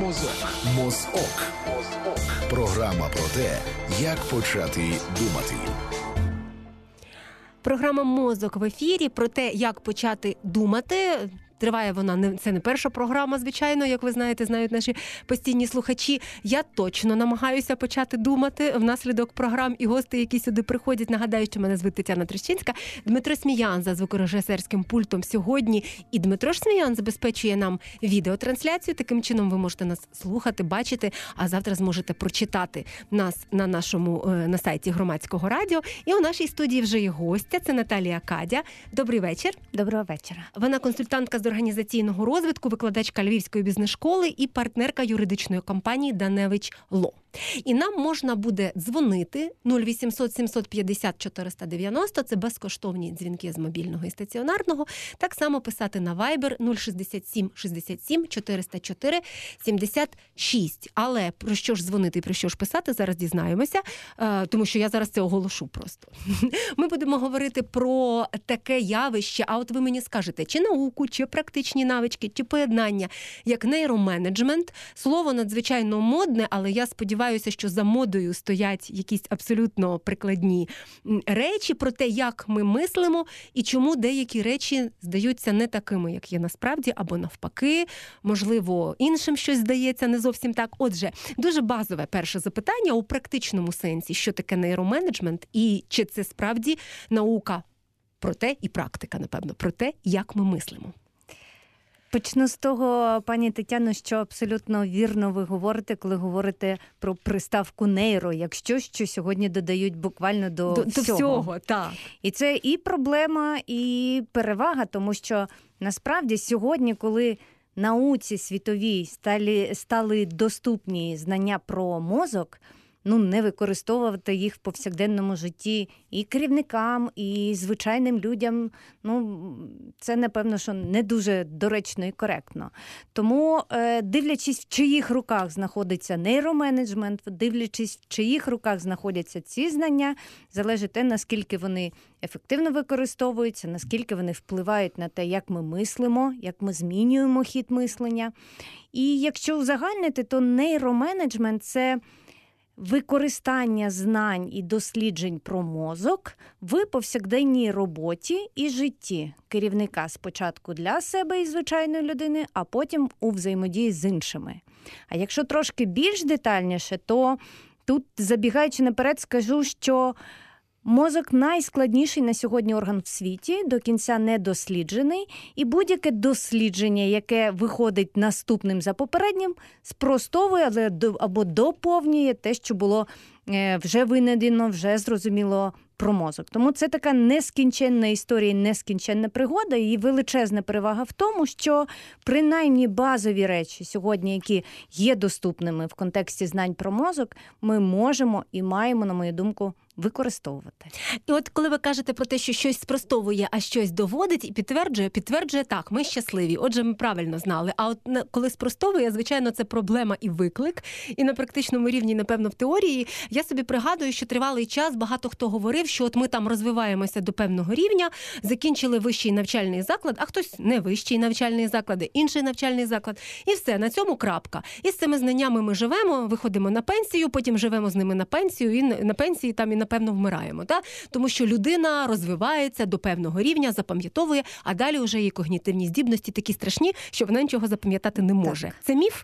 Мозок. Мозок. Програма про те, як почати думати. Програма Мозок в ефірі про те, як почати думати. Триває вона не це не перша програма, звичайно, як ви знаєте, знають наші постійні слухачі. Я точно намагаюся почати думати внаслідок програм і гости, які сюди приходять. Нагадаю, що мене звуть Тетяна Трещинська, Дмитро Сміян за звукорежисерським пультом сьогодні. І Дмитро ж Сміян забезпечує нам відеотрансляцію. Таким чином ви можете нас слухати, бачити. А завтра зможете прочитати нас на нашому е, на сайті громадського радіо. І у нашій студії вже є гостя. Це Наталія Кадя. Добрий вечір. Доброго вечора. Вона консультантка з організаційного розвитку, викладачка Львівської бізнес-школи і партнерка юридичної компанії Даневич Ло. І нам можна буде дзвонити 0800 750 490, Це безкоштовні дзвінки з мобільного і стаціонарного. Так само писати на Viber 067 67 404 76. Але про що ж дзвонити і про що ж писати, зараз дізнаємося, е, тому що я зараз це оголошу просто. Ми будемо говорити про таке явище. А от ви мені скажете, чи науку, чи практичні навички, чи поєднання, як нейроменеджмент. Слово надзвичайно модне, але я сподіваюся, що за модою стоять якісь абсолютно прикладні речі про те, як ми мислимо і чому деякі речі здаються не такими, як є насправді, або навпаки, можливо, іншим щось здається не зовсім так. Отже, дуже базове перше запитання у практичному сенсі, що таке нейроменеджмент, і чи це справді наука про те, і практика, напевно, про те, як ми мислимо. Почну з того, пані Тетяно, що абсолютно вірно ви говорите, коли говорите про приставку нейро, якщо що сьогодні додають буквально до, до всього. До всього, так. І це і проблема, і перевага, тому що насправді сьогодні, коли науці світовій стали, стали доступні знання про мозок ну, не використовувати їх в повсякденному житті і керівникам, і звичайним людям. Ну, це напевно, що не дуже доречно і коректно. Тому, е, дивлячись, в чиїх руках знаходиться нейроменеджмент, дивлячись, в чиїх руках знаходяться ці знання, залежить те, наскільки вони ефективно використовуються, наскільки вони впливають на те, як ми мислимо, як ми змінюємо хід мислення. І якщо узагальнити, то нейроменеджмент це використання знань і досліджень про мозок в повсякденній роботі і житті керівника спочатку для себе і звичайної людини, а потім у взаємодії з іншими. А якщо трошки більш детальніше, то тут, забігаючи наперед, скажу, що Мозок найскладніший на сьогодні орган в світі, до кінця не досліджений, і будь-яке дослідження, яке виходить наступним за попереднім, спростовує або доповнює те, що було е, вже винайдено, вже зрозуміло про мозок. Тому це така нескінченна історія, нескінченна пригода. І величезна перевага в тому, що принаймні базові речі сьогодні, які є доступними в контексті знань про мозок, ми можемо і маємо, на мою думку, використовувати. І от коли ви кажете про те, що щось спростовує, а щось доводить і підтверджує, підтверджує так, ми щасливі. Отже, ми правильно знали. А от коли спростовує, звичайно, це проблема і виклик. І на практичному рівні, напевно, в теорії я собі пригадую, що тривалий час багато хто говорив, що от ми там розвиваємося до певного рівня, закінчили вищий навчальний заклад, а хтось не вищий навчальний заклад, інший навчальний заклад. І все на цьому крапка. І з цими знаннями ми живемо, виходимо на пенсію, потім живемо з ними на пенсію, і на пенсії там і напевно вмираємо. Та? Тому що людина розвивається до певного рівня, запам'ятовує, а далі вже її когнітивні здібності такі страшні, що вона нічого запам'ятати не може. Так. Це міф?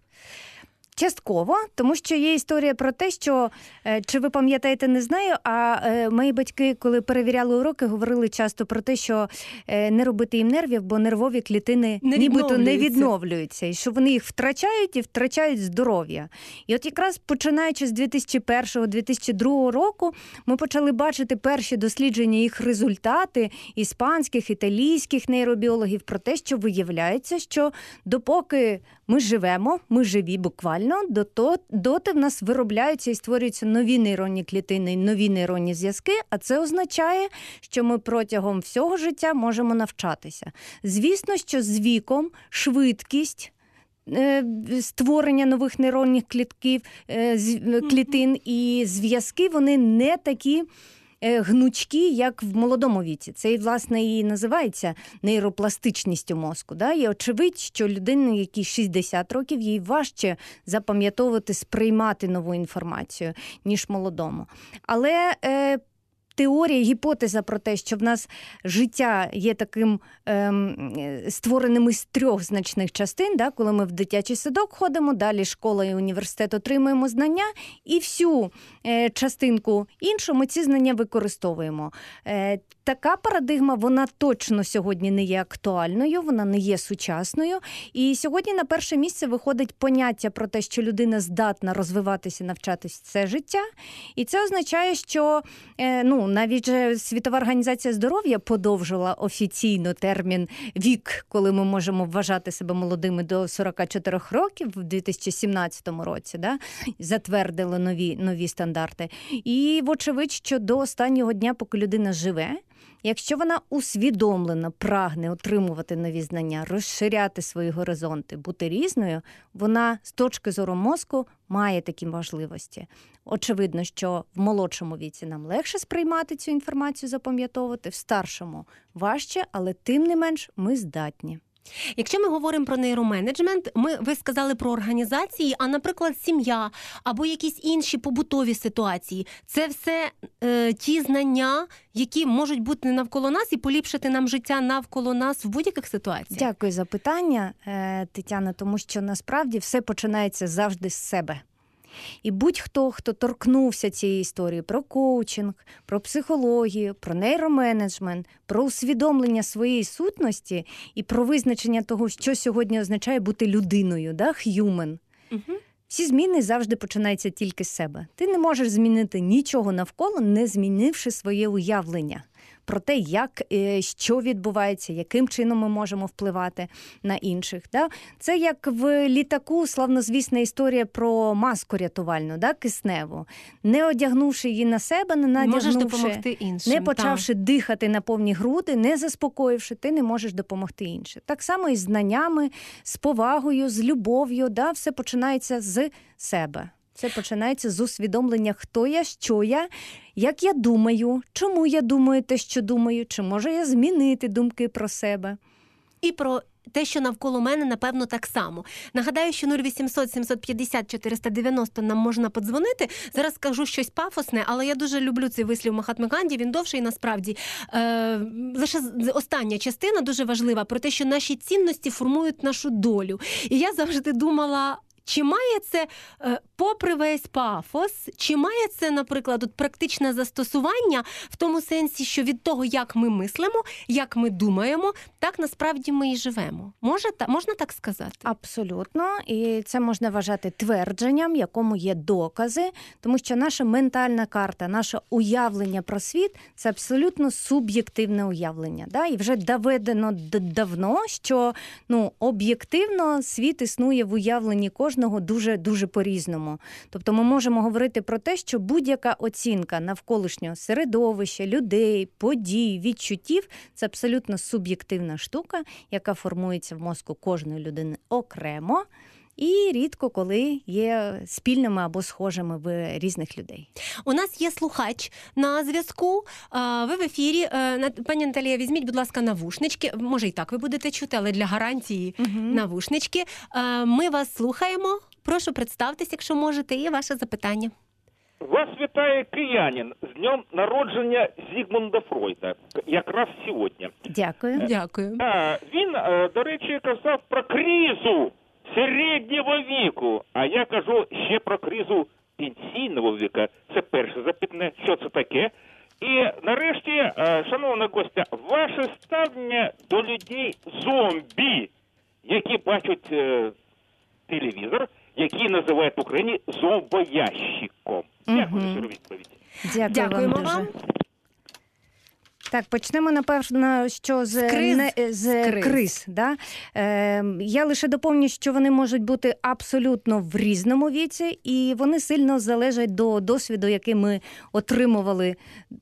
Частково, тому що є історія про те, що е, чи ви пам'ятаєте, не знаю. А е, мої батьки, коли перевіряли уроки, говорили часто про те, що е, не робити їм нервів, бо нервові клітини не нібито не відновлюються, і що вони їх втрачають і втрачають здоров'я. І от якраз починаючи з 2001-2002 року, ми почали бачити перші дослідження їх результати іспанських, італійських нейробіологів про те, що виявляється, що допоки ми живемо, ми живі буквально правильно, доти в нас виробляються і створюються нові нейронні клітини, нові нейронні зв'язки, а це означає, що ми протягом всього життя можемо навчатися. Звісно, що з віком швидкість. Е, створення нових нейронних клітків, е, клітин і зв'язки вони не такі е, гнучкі, як в молодому віці. Це власне і називається нейропластичністю мозку. Да? І очевидь, що людині, якій 60 років, їй важче запам'ятовувати, сприймати нову інформацію, ніж молодому. Але е, теорія, гіпотеза про те, що в нас життя є таким ем, створеним із трьох значних частин, да, коли ми в дитячий садок ходимо, далі школа і університет отримуємо знання, і всю е, частинку іншу ми ці знання використовуємо. Е, така парадигма вона точно сьогодні не є актуальною, вона не є сучасною. І сьогодні на перше місце виходить поняття про те, що людина здатна розвиватися, навчатись все життя. І це означає, що е, навіть Світова організація здоров'я подовжила офіційно термін вік, коли ми можемо вважати себе молодими до 44 років в 2017 році. Да? Затвердили нові, нові стандарти. І вочевидь, що до останнього дня, поки людина живе. Якщо вона усвідомлено прагне отримувати нові знання, розширяти свої горизонти, бути різною, вона з точки зору мозку має такі можливості. Очевидно, що в молодшому віці нам легше сприймати цю інформацію, запам'ятовувати, в старшому важче, але тим не менш ми здатні. Якщо ми говоримо про нейроменеджмент, ми ви сказали про організації, а наприклад, сім'я або якісь інші побутові ситуації, це все е, ті знання, які можуть бути навколо нас і поліпшити нам життя навколо нас в будь-яких ситуаціях. Дякую за питання, е, Тетяна, тому що насправді все починається завжди з себе. І будь-хто, хто торкнувся цієї історії про коучинг, про психологію, про нейроменеджмент, про усвідомлення своєї сутності і про визначення того, що сьогодні означає бути людиною, да, human. Угу. Всі зміни завжди починаються тільки з себе. Ти не можеш змінити нічого навколо, не змінивши своє уявлення про те, як е, що відбувається, яким чином ми можемо впливати на інших. Да? Це як в літаку славнозвісна історія про маску рятувальну, да, кисневу, не одягнувши її на себе, не Можеш допомогти іншим. не почавши дихати на повні груди, не заспокоївши, ти не можеш допомогти іншим. Так само і з знаннями, з повагою, з любов'ю. Да, все починається з себе. Це починається з усвідомлення, хто я, що я, як я думаю, чому я думаю те, що думаю, чи можу я змінити думки про себе. і про те, що навколо мене, напевно, так само. Нагадаю, що 0800 750 490 нам можна подзвонити. Зараз скажу щось пафосне, але я дуже люблю цей вислів Махатми Ганді. Він довший насправді. Е, лише остання частина дуже важлива про те, що наші цінності формують нашу долю. І я завжди думала. Чи має це, е, попри весь пафос, чи має це, наприклад, от практичне застосування в тому сенсі, що від того, як ми мислимо, як ми думаємо, так насправді ми і живемо. Може, та, можна так сказати? Абсолютно, і це можна вважати твердженням, якому є докази, тому що наша ментальна карта, наше уявлення про світ це абсолютно суб'єктивне уявлення. Да? І вже доведено давно, що ну, об'єктивно світ існує в уявленні кожного дуже дуже по-різному. Тобто ми можемо говорити про те, що будь-яка оцінка навколишнього середовища, людей, подій, відчуттів це абсолютно суб'єктивна штука, яка формується в мозку кожної людини окремо. І рідко коли є спільними або схожими в різних людей. У нас є слухач на зв'язку. Ви в ефірі. Е, на- Пані Наталія, візьміть, будь ласка, навушнички. Може, і так ви будете чути, але для гарантії навушнички. Е, Ми вас слухаємо. Прошу представтесь, якщо можете, і ваше запитання. Вас вітає киянин з днем народження Зігмунда Фройда, якраз сьогодні. Дякую. Дякую. А, він, е, до речі, казав про кризу середнього віку. А я кажу ще про кризу пенсійного віка. Це перше запитне, що це таке. І нарешті, е, шановна гостя, ваше ставлення до людей зомбі, які бачать е, телевізор, який називають в Україні зомбоящиком. Дякую за відповідь. Дякую Дякуємо вам дуже. вам. Так, почнемо напевно, що з, З криз. не, з, З криз. криз. да? е, я лише доповню, що вони можуть бути абсолютно в різному віці, і вони сильно залежать до досвіду, який ми отримували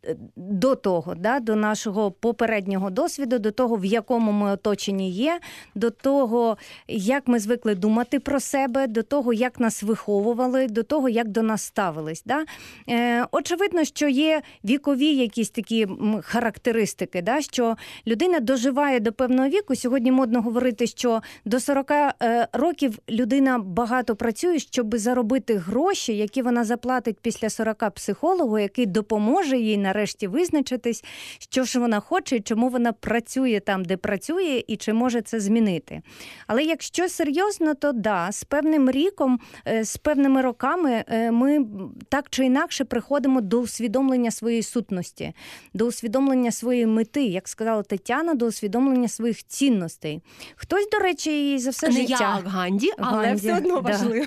е, до того, да? до нашого попереднього досвіду, до того, в якому ми оточенні є, до того, як ми звикли думати про себе, до того, як нас виховували, до того, як до нас ставились. Да? Е, очевидно, що є вікові якісь такі м, характеристики, да? що людина доживає до певного віку. Сьогодні модно говорити, що до 40 е, років людина багато працює, щоб заробити гроші, які вона заплатить після 40 психологу, який допоможе їй нарешті визначитись, що ж вона хоче, чому вона працює там, де працює, і чи може це змінити. Але якщо серйозно, то да, з певним ріком, е, з певними роками е, ми так чи інакше приходимо до усвідомлення своєї сутності, до усвідомлення своєї мети, як сказала Тетяна, до усвідомлення своїх цінностей. Хтось, до речі, і за все Не життя. як Ганді, але Ганді, все одно да. важливо.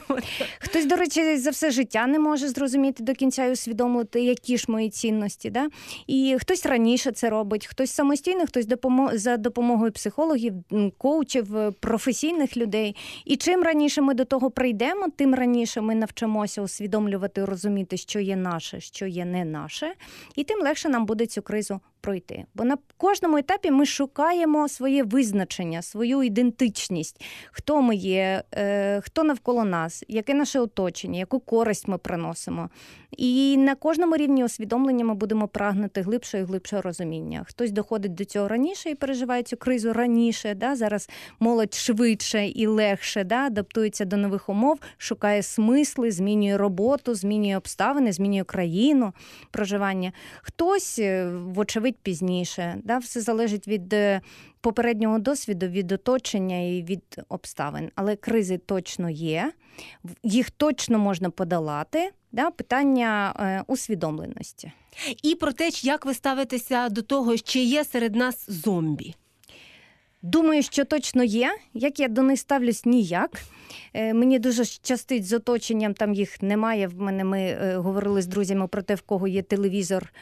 Хтось, до речі, за все життя не може зрозуміти до кінця і усвідомити, які ж мої цінності. Да? І хтось раніше це робить, хтось самостійно, хтось допомо- за допомогою психологів, коучів, е, професійних людей. І чим раніше ми до того прийдемо, тим раніше ми навчимося усвідомлювати, розуміти, що є наше, що є не наше, і тим легше нам буде цю кризу пройти. Бо на кожному етапі ми шукаємо своє визначення, свою ідентичність, хто ми є, е, хто навколо нас, яке наше оточення, яку користь ми приносимо. І на кожному рівні усвідомлення ми будемо прагнути глибшого і глибшого розуміння. Хтось доходить до цього раніше і переживає цю кризу раніше. Да? Зараз молодь швидше і легше да? адаптується до нових умов, шукає смисли, змінює роботу, змінює обставини, змінює країну проживання. Хтось, е, вочевидь, пізніше. Да? Все залежить від е, попереднього досвіду, від оточення і від обставин. Але кризи точно є, їх точно можна подолати. Да? Питання е, усвідомленості. І про те, як ви ставитеся до того, чи є серед нас зомбі. Думаю, що точно є. Як я до них ставлюсь ніяк. Е, Мені дуже щастить з оточенням, там їх немає. В мене ми е, говорили з друзями про те, в кого є телевізор.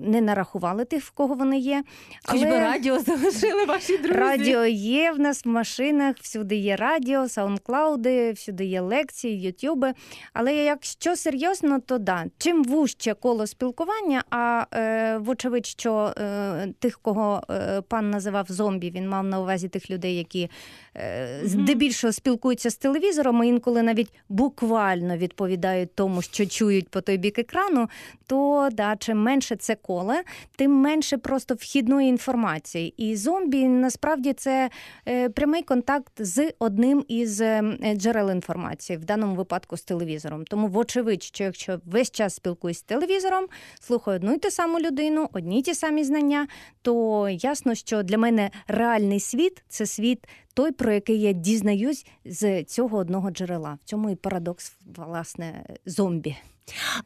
Не нарахували тих, в кого вони є. Хоч би радіо залишили ваші друзі. Радіо є в нас в машинах, всюди є радіо, саундклауди, всюди є лекції, ютюби. Але якщо серйозно, то да. Чим вужче коло спілкування, а е, вочевидь, що е, тих, кого е, пан називав зомбі, він мав на увазі тих людей, які е, здебільшого спілкуються з телевізором, і інколи навіть буквально відповідають тому, що чують по той бік екрану, то да, чим менше це коле, тим менше просто вхідної інформації. І зомбі насправді це е, прямий контакт з одним із е, джерел інформації, в даному випадку з телевізором. Тому, вочевидь, що якщо весь час спілкуюсь з телевізором, слухаю одну й ту саму людину, одні й ті самі знання, то ясно, що для мене реальний світ це світ. Той, про який я дізнаюсь з цього одного джерела. В цьому і парадокс, власне, зомбі.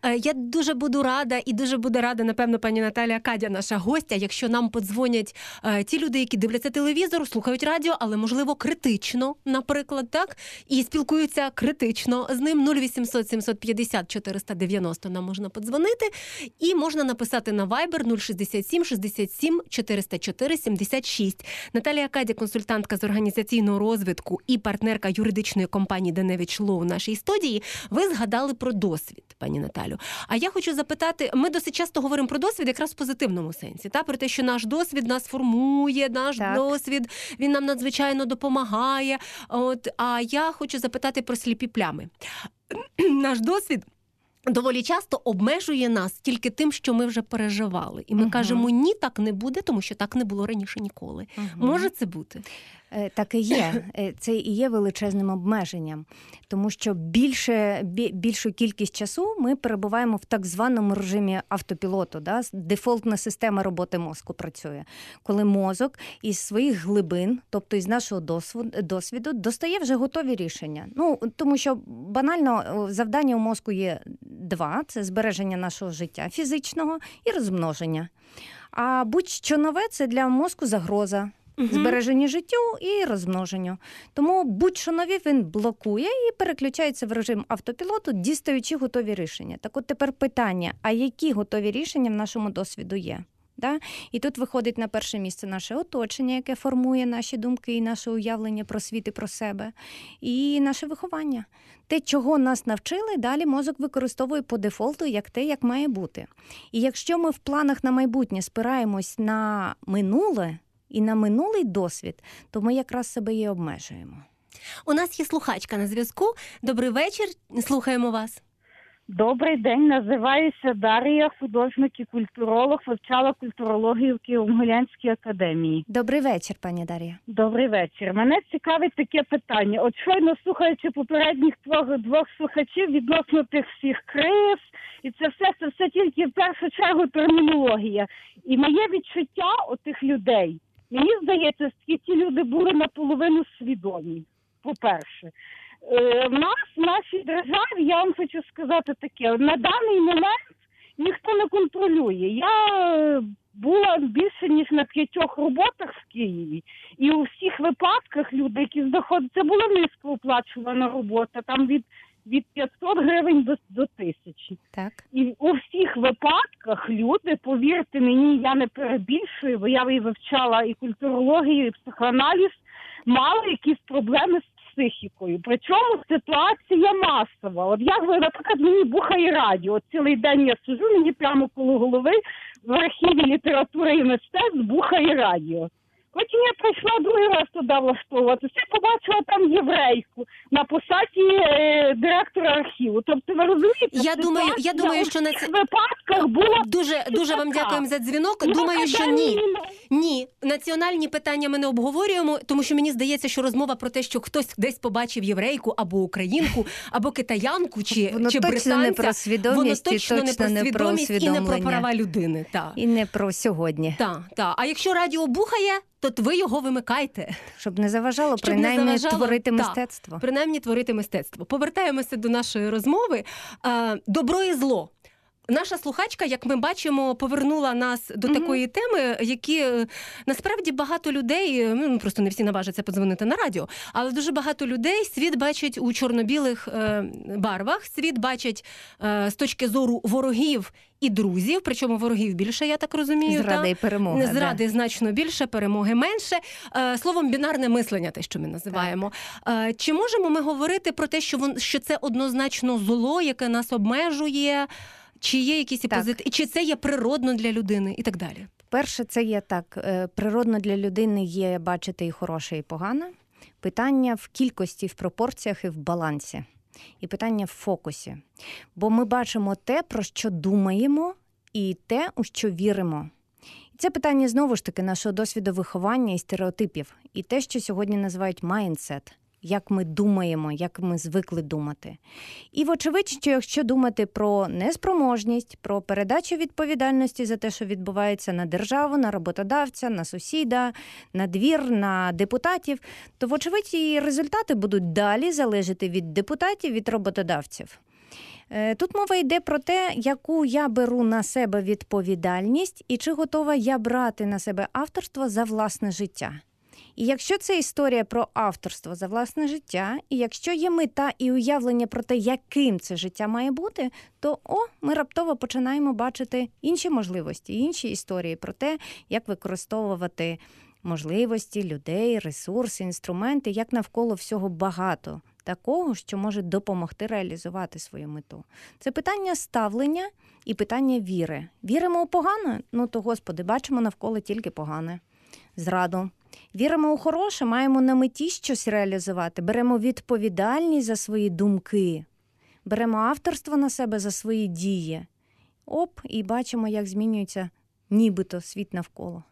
Е, Я дуже буду рада і дуже буде рада, напевно, пані Наталія Кадя, наша гостя, якщо нам подзвонять е, ті люди, які дивляться телевізор, слухають радіо, але можливо критично, наприклад, так і спілкуються критично з ним 0800 750 490 Нам можна подзвонити, і можна написати на Viber 067 67 404 76. Наталія Кадя, консультантка з організаційного розвитку і партнерка юридичної компанії Деневич Лоу в нашій студії. Ви згадали про досвід, пані Наталю. А я хочу запитати: ми досить часто говоримо про досвід якраз в позитивному сенсі, та про те, що наш досвід нас формує, наш Так. досвід він нам надзвичайно допомагає. От а я хочу запитати про сліпі плями. Наш досвід. Доволі часто обмежує нас тільки тим, що ми вже переживали, і ми Мгм. кажемо ні, так не буде, тому що так не було раніше ніколи. Може це бути? Е, Так і є. Е, Це і є величезним обмеженням, тому що більше, більшу кількість часу ми перебуваємо в так званому режимі автопілоту. Да? Дефолтна система роботи мозку працює, коли мозок із своїх глибин, тобто із нашого досвіду, досвіду, достає вже готові рішення. Ну тому що банально завдання у мозку є два: це збереження нашого життя фізичного і розмноження. А будь-що нове це для мозку загроза збереженню життю і розмноженню. Тому будь-що нові він блокує і переключається в режим автопілоту, дістаючи готові рішення. Так от тепер питання: а які готові рішення в нашому досвіду є? Да? І тут виходить на перше місце наше оточення, яке формує наші думки і наше уявлення про світ і про себе, і наше виховання. Те, чого нас навчили, далі мозок використовує по дефолту як те, як має бути. І якщо ми в планах на майбутнє спираємось на минуле і на минулий досвід, то ми якраз себе і обмежуємо. У нас є слухачка на зв'язку. Добрий вечір. Слухаємо вас. Добрий день, називаюся Дар'я, художник і культуролог, вивчала культурологію в Києво-Могилянській академії. Добрий вечір, пані Дар'я. Добрий вечір. Мене цікавить таке питання. От щойно слухаючи попередніх двох, двох слухачів відносно тих всіх криз, і це все це все тільки в першу чергу термінологія. І моє відчуття отих людей, мені здається, що ті люди були наполовину свідомі. По-перше, Е, в нас в нашій державі, я вам хочу сказати таке: на даний момент ніхто не контролює. Я е, була більше ніж на п'ятьох роботах в Києві, і у всіх випадках люди, які знаходяться, була низько оплачувана робота, там від від 500 гривень до, до тисячі. Так. І у всіх випадках люди, повірте мені, я не перебільшую, бо я вивчала і культурологію, і психоаналіз, мали якісь проблеми з психікою. Причому ситуація масова. От як ви, наприклад, мені бухає радіо. Цілий день я сижу, мені прямо коло голови в архіві літератури і мистецтв бухає радіо. Потім я прийшла другий раз туди влаштовуватися, побачила там єврейку на посаді е, директора архіву. Тобто, ви розумієте, Я думаю, я думаю, що на цих це випадках була дуже дуже вам така. дякуємо за дзвінок. Ну, Думаю, що ні. Ні, національні питання ми не обговорюємо, тому що мені здається, що розмова про те, що хтось десь побачив єврейку або українку, або китаянку, чи, Воно чи точно британця, не про свідомість, воно і точно, точно не про свідомість і не про усвідомлення. права людини. Так, І не про сьогодні, так, так. А якщо радіо бухає, то ви його вимикайте. щоб не заважало Щоб не принаймні заважало, творити та, мистецтво. принаймні творити мистецтво. Повертаємося до нашої розмови. Добро і зло. Наша слухачка, як ми бачимо, повернула нас до Мгм. такої теми, які е, насправді багато людей, е, ну просто не всі наважаться подзвонити на радіо, але дуже багато людей світ бачать у чорно-білих е, барвах. Світ бачать е, з точки зору ворогів і друзів, причому ворогів більше, я так розумію. Зрада та? і перемога. Зради значно більше, перемоги менше. Е, Словом, бінарне мислення, те, що ми називаємо. Е, Чи можемо ми говорити про те, що вон що це однозначно зло, яке нас обмежує? Чи є якісь і чи це є природно для людини, і так далі? Перше, це є так. е, Природно для людини є бачити і хороше, і погане. Питання в кількості, в пропорціях і в балансі. І питання в фокусі. Бо ми бачимо те, про що думаємо, і те, у що віримо. І це питання знову ж таки нашого досвіду виховання і стереотипів, і те, що сьогодні називають майндсет. Як ми думаємо, як ми звикли думати. І вочевидь, що якщо думати про неспроможність, про передачу відповідальності за те, що відбувається на державу, на роботодавця, на сусіда, на двір, на депутатів, то вочевидь і результати будуть далі залежати від депутатів, від роботодавців. Е, Тут мова йде про те, яку я беру на себе відповідальність і чи готова я брати на себе авторство за власне життя. І якщо це історія про авторство за власне життя, і якщо є мета і уявлення про те, яким це життя має бути, то о, ми раптово починаємо бачити інші можливості, інші історії про те, як використовувати можливості людей, ресурси, інструменти, як навколо всього багато такого, що може допомогти реалізувати свою мету. Це питання ставлення і питання віри. Віримо у погане? Ну то господи, бачимо навколо тільки погане. Зраду. Віримо у хороше, маємо на меті щось реалізувати, беремо відповідальність за свої думки, беремо авторство на себе за свої дії. Оп, і бачимо, як змінюється нібито світ навколо.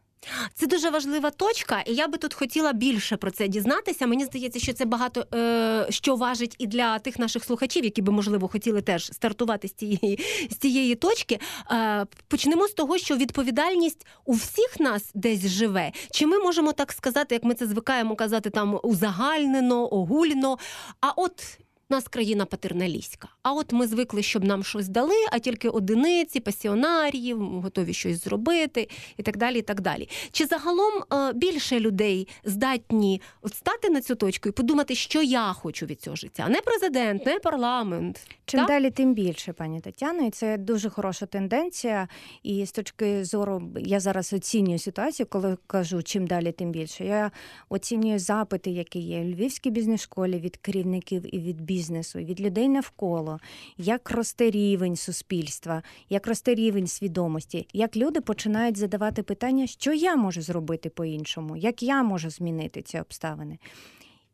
Це дуже важлива точка, і я би тут хотіла більше про це дізнатися. Мені здається, що це багато е, що важить і для тих наших слухачів, які би можливо хотіли теж стартувати з цієї з цієї точки. Е, почнемо з того, що відповідальність у всіх нас десь живе. Чи ми можемо так сказати, як ми це звикаємо казати там узагальнено, огульно? А от нас країна патерналістська. А от ми звикли, щоб нам щось дали, а тільки одиниці, пасіонарії, готові щось зробити і так далі. і так далі. Чи загалом е, більше людей здатні от стати на цю точку і подумати, що я хочу від цього життя? Не президент, не парламент. Чим так? далі, тим більше, пані Тетяно, і це дуже хороша тенденція. І з точки зору я зараз оцінюю ситуацію, коли кажу, чим далі, тим більше. Я оцінюю запити, які є в Львівській бізнес-школі від керівників і від бізнесу, і від людей навколо, як росте рівень суспільства, як росте рівень свідомості, як люди починають задавати питання, що я можу зробити по-іншому, як я можу змінити ці обставини.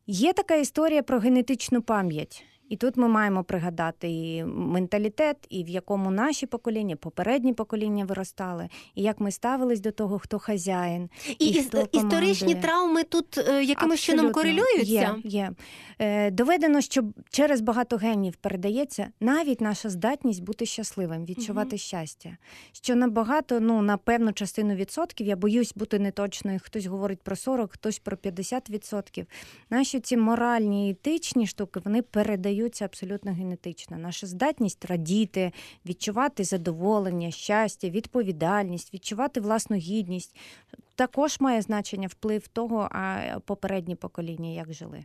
Є така історія про генетичну пам'ять. І тут ми маємо пригадати і менталітет, і в якому наші покоління, попередні покоління виростали, і як ми ставились до того, хто хазяїн. І, і іс- хто історичні травми тут е, якимось чином корелюються. Є, є. Е, доведено, що через багато генів передається навіть наша здатність бути щасливим, відчувати Мгм. щастя. Що набагато, ну на певну частину відсотків, я боюсь бути неточною. Хтось говорить про 40, хтось про 50 відсотків. Наші ці моральні і етичні штуки вони передаються абсолютно генетично. Наша здатність радіти, відчувати задоволення, щастя, відповідальність, відчувати власну гідність. Також має значення вплив того, а попередні покоління як жили.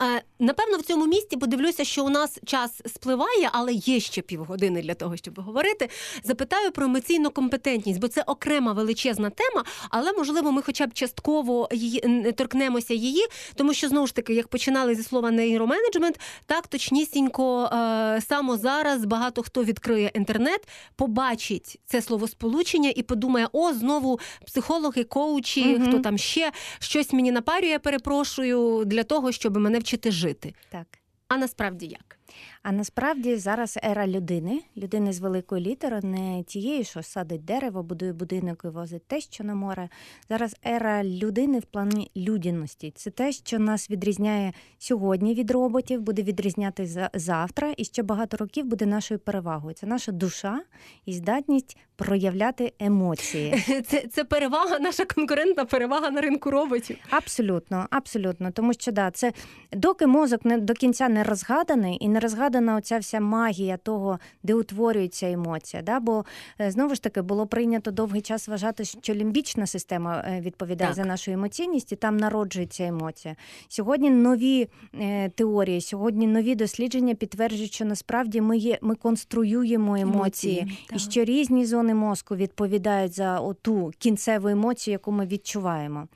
Е, Напевно, в цьому місці подивлюся, що у нас час спливає, але є ще півгодини для того, щоб говорити. Запитаю про емоційну компетентність, бо це окрема величезна тема, але можливо, ми хоча б частково її торкнемося її, тому що знову ж таки, як починали зі слова нейроменеджмент, так точнісінько е, саме зараз багато хто відкриє інтернет, побачить це словосполучення і подумає: о, знову психологи, коучі, Мгм. хто там ще щось мені напарює, перепрошую, для того, щоб мене вчити жити. Так. А насправді як? А насправді зараз ера людини, людини з великої літери, не тієї, що садить дерево, будує будинок і возить те, що на море. Зараз ера людини в плані людяності. Це те, що нас відрізняє сьогодні від роботів, буде відрізняти за- завтра, і ще багато років буде нашою перевагою. Це наша душа і здатність проявляти емоції. Це, це перевага, наша конкурентна перевага на ринку роботів. Абсолютно, абсолютно. Тому що да, це доки мозок не до кінця не розгаданий і не розгадана оця вся магія того, де утворюється емоція. Да? Бо е, знову ж таки було прийнято довгий час вважати, що лімбічна система е, відповідає Так. за нашу емоційність, і там народжується емоція. Сьогодні нові е, теорії, сьогодні нові дослідження підтверджують, що насправді ми є, ми конструюємо емоції. І так. що різні зони мозку відповідають за ту кінцеву емоцію, яку ми відчуваємо.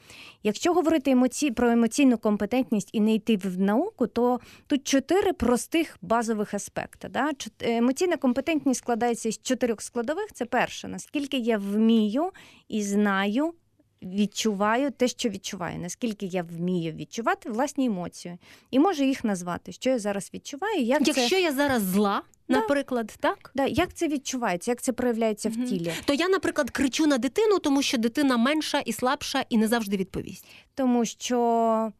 Якщо говорити емоці... про емоційну компетентність і не йти в науку, то тут чотири простих базових аспекти. Да? Емоційна компетентність складається із чотирьох складових. Це перше, наскільки я вмію і знаю. Відчуваю те, що відчуваю, наскільки я вмію відчувати власні емоції, і можу їх назвати, що я зараз відчуваю, як це Якщо я зараз зла, Да. наприклад, так? да, як це відчувається, як це проявляється Мгм. в тілі. То я, наприклад, кричу на дитину, тому що дитина менша і слабша, і не завжди відповість. тому що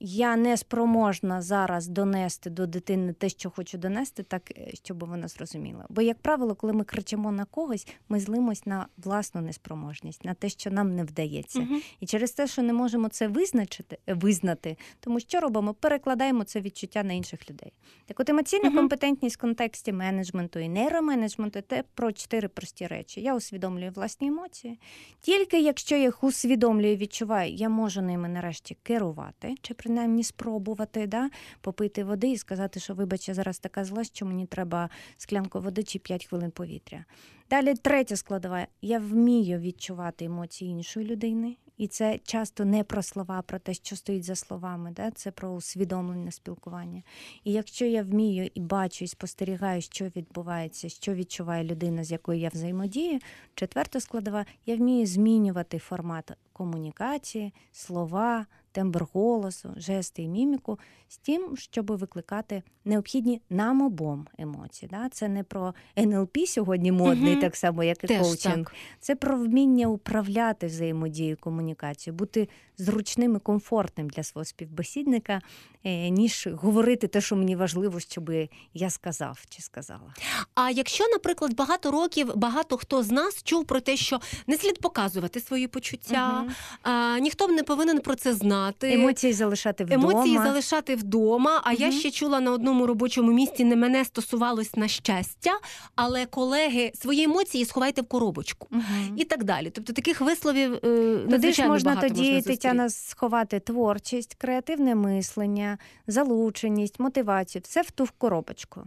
я не спроможна зараз донести до дитини те, що хочу донести, так е, щоб вона зрозуміла. Бо, як правило, коли ми кричимо на когось, ми злимось на власну неспроможність, на те, що нам не вдається. Мгм. І через те, що не можемо це визначити, е, визнати, тому що робимо, перекладаємо це відчуття на інших людей. Так от емоційна Мгм. компетентність в контексті менеджменту і нейроменеджменту це про чотири прості речі. Я усвідомлюю власні емоції. Тільки якщо я їх усвідомлюю і відчуваю, я можу ними нарешті керувати, чи принаймні спробувати да, попити води і сказати, що вибач, я зараз така зла, що мені треба склянку води чи 5 хвилин повітря. Далі третя складова. Я вмію відчувати емоції іншої людини. І це часто не про слова, про те, що стоїть за словами, да? це про усвідомлене спілкування. І якщо я вмію і бачу, і спостерігаю, що відбувається, що відчуває людина, з якою я взаємодію, четверта складова, я вмію змінювати формат комунікації, слова, тембр голосу, жести і міміку з тим, щоб викликати необхідні нам обом емоції. Да? Це не про НЛП сьогодні модний, Мгм. так само, як і Теж коучинг. так. Це про вміння управляти взаємодією, комунікацією, бути зручним і комфортним для свого співбесідника, е, ніж говорити те, що мені важливо, щоб я сказав чи сказала. А якщо, наприклад, багато років багато хто з нас чув про те, що не слід показувати свої почуття, Мгм. а, ніхто не повинен про це знати. Знімати. Емоції залишати вдома. Емоції залишати вдома. А я ще чула на одному робочому місці, не мене стосувалось на щастя, але колеги свої емоції сховайте в коробочку. Мгм. І так далі. Тобто таких висловів е, Туди ж можна тоді, можна. Тетяна, сховати творчість, креативне мислення, залученість, мотивацію, все в ту коробочку.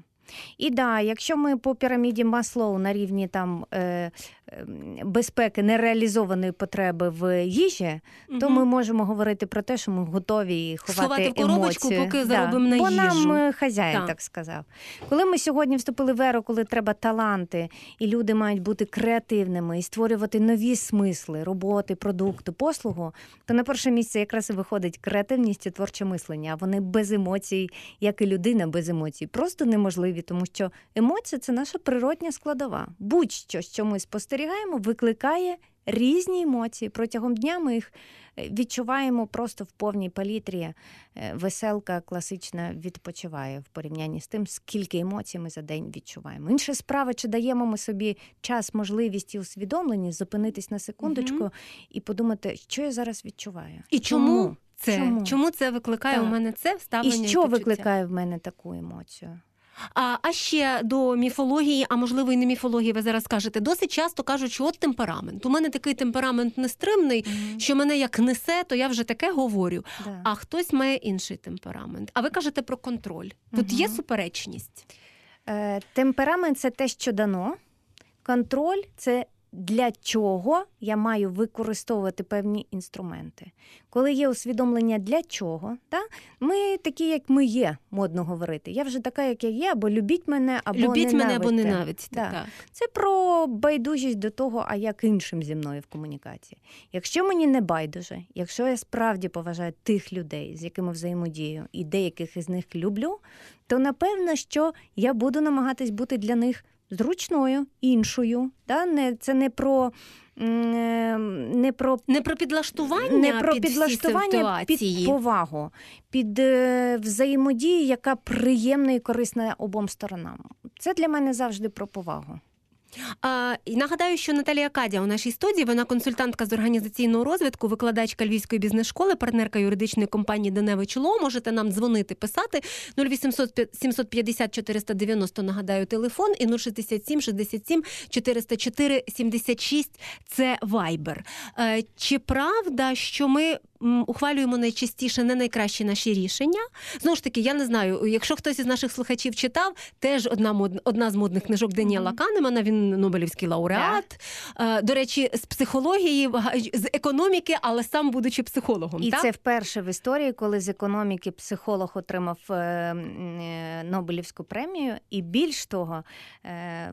І да, якщо ми по піраміді Маслоу на рівні там е, е, безпеки нереалізованої потреби в їжі, то ми можемо говорити про те, що ми готові ховати Сховати в коробочку, емоції. поки заробимо на Бо їжу. нам е, хазяїн Так. так сказав. Коли ми сьогодні вступили в еру, коли треба таланти, і люди мають бути креативними і створювати нові смисли роботи, продукту, послугу, то на перше місце якраз і виходить креативність і творче мислення. А вони без емоцій, як і людина без емоцій, просто неможливі, тому що емоція це наша природня складова. Будь-що, що ми спостерігаємо, викликає різні емоції. Протягом дня ми їх е, відчуваємо просто в повній палітрі. Е, Веселка класична відпочиває в порівнянні з тим, скільки емоцій ми за день відчуваємо. Інша справа, чи даємо ми собі час, можливість і усвідомлення зупинитись на секундочку Мгм. і подумати, що я зараз відчуваю. І чому це? Чому? Чому, це викликає Так. у мене це І що почуття? викликає в мене таку емоцію? А, а ще до міфології, а можливо і не міфології, ви зараз кажете, досить часто кажуть, що от темперамент. У мене такий темперамент нестримний, що мене як несе, то я вже таке говорю. Да. А хтось має інший темперамент. А ви кажете про контроль. Тут є суперечність. Е, темперамент це те, що дано. Контроль це для чого я маю використовувати певні інструменти. Коли є усвідомлення для чого, та, ми такі, як ми є, модно говорити. Я вже така, як я є, або любіть мене, або Любіть мене або ненавидьте. ненавидьте. Да. Так. Це про байдужість до того, а як іншим зі мною в комунікації. Якщо мені не байдуже, якщо я справді поважаю тих людей, з якими взаємодію, і деяких із них люблю, то напевно, що я буду намагатись бути для них зручною, іншою. Да? Не, це не про. е, Не про Не про підлаштування, не про під підлаштування під повагу, під е, взаємодію, яка приємна і корисна обом сторонам. Це для мене завжди про повагу. А, і нагадаю, що Наталія Кадя у нашій студії, вона консультантка з організаційного розвитку, викладачка Львівської бізнес-школи, партнерка юридичної компанії Даневич Ло. Можете нам дзвонити, писати 0800 750 490, нагадаю, телефон, і 067 67 404 76 – це. Е, Чи правда, що ми ухвалюємо найчастіше не найкращі наші рішення? Знову ж таки, я не знаю, якщо хтось із наших слухачів читав, теж одна мод, одна з модних книжок Даніела. Канемана, він Нобелівський лауреат. Е, До речі, з психології, з економіки, але сам будучи психологом. І так? це вперше в історії, коли з економіки психолог отримав е, е, Нобелівську премію, і більш того,